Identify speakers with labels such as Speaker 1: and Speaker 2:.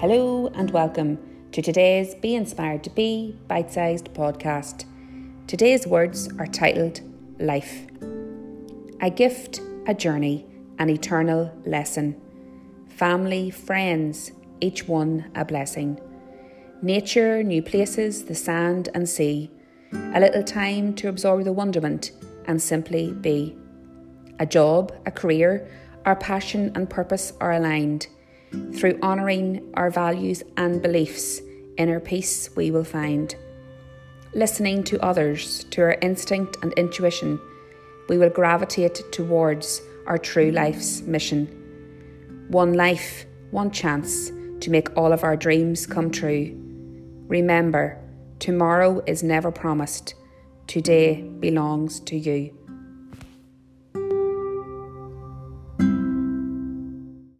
Speaker 1: Hello and welcome to today's Be Inspired to Be bite sized podcast. Today's words are titled Life. A gift, a journey, an eternal lesson. Family, friends, each one a blessing. Nature, new places, the sand and sea. A little time to absorb the wonderment and simply be. A job, a career, our passion and purpose are aligned through honouring our values and beliefs, inner peace we will find. Listening to others, to our instinct and intuition, we will gravitate towards our true life's mission. One life, one chance to make all of our dreams come true. Remember, tomorrow is never promised, today belongs to you.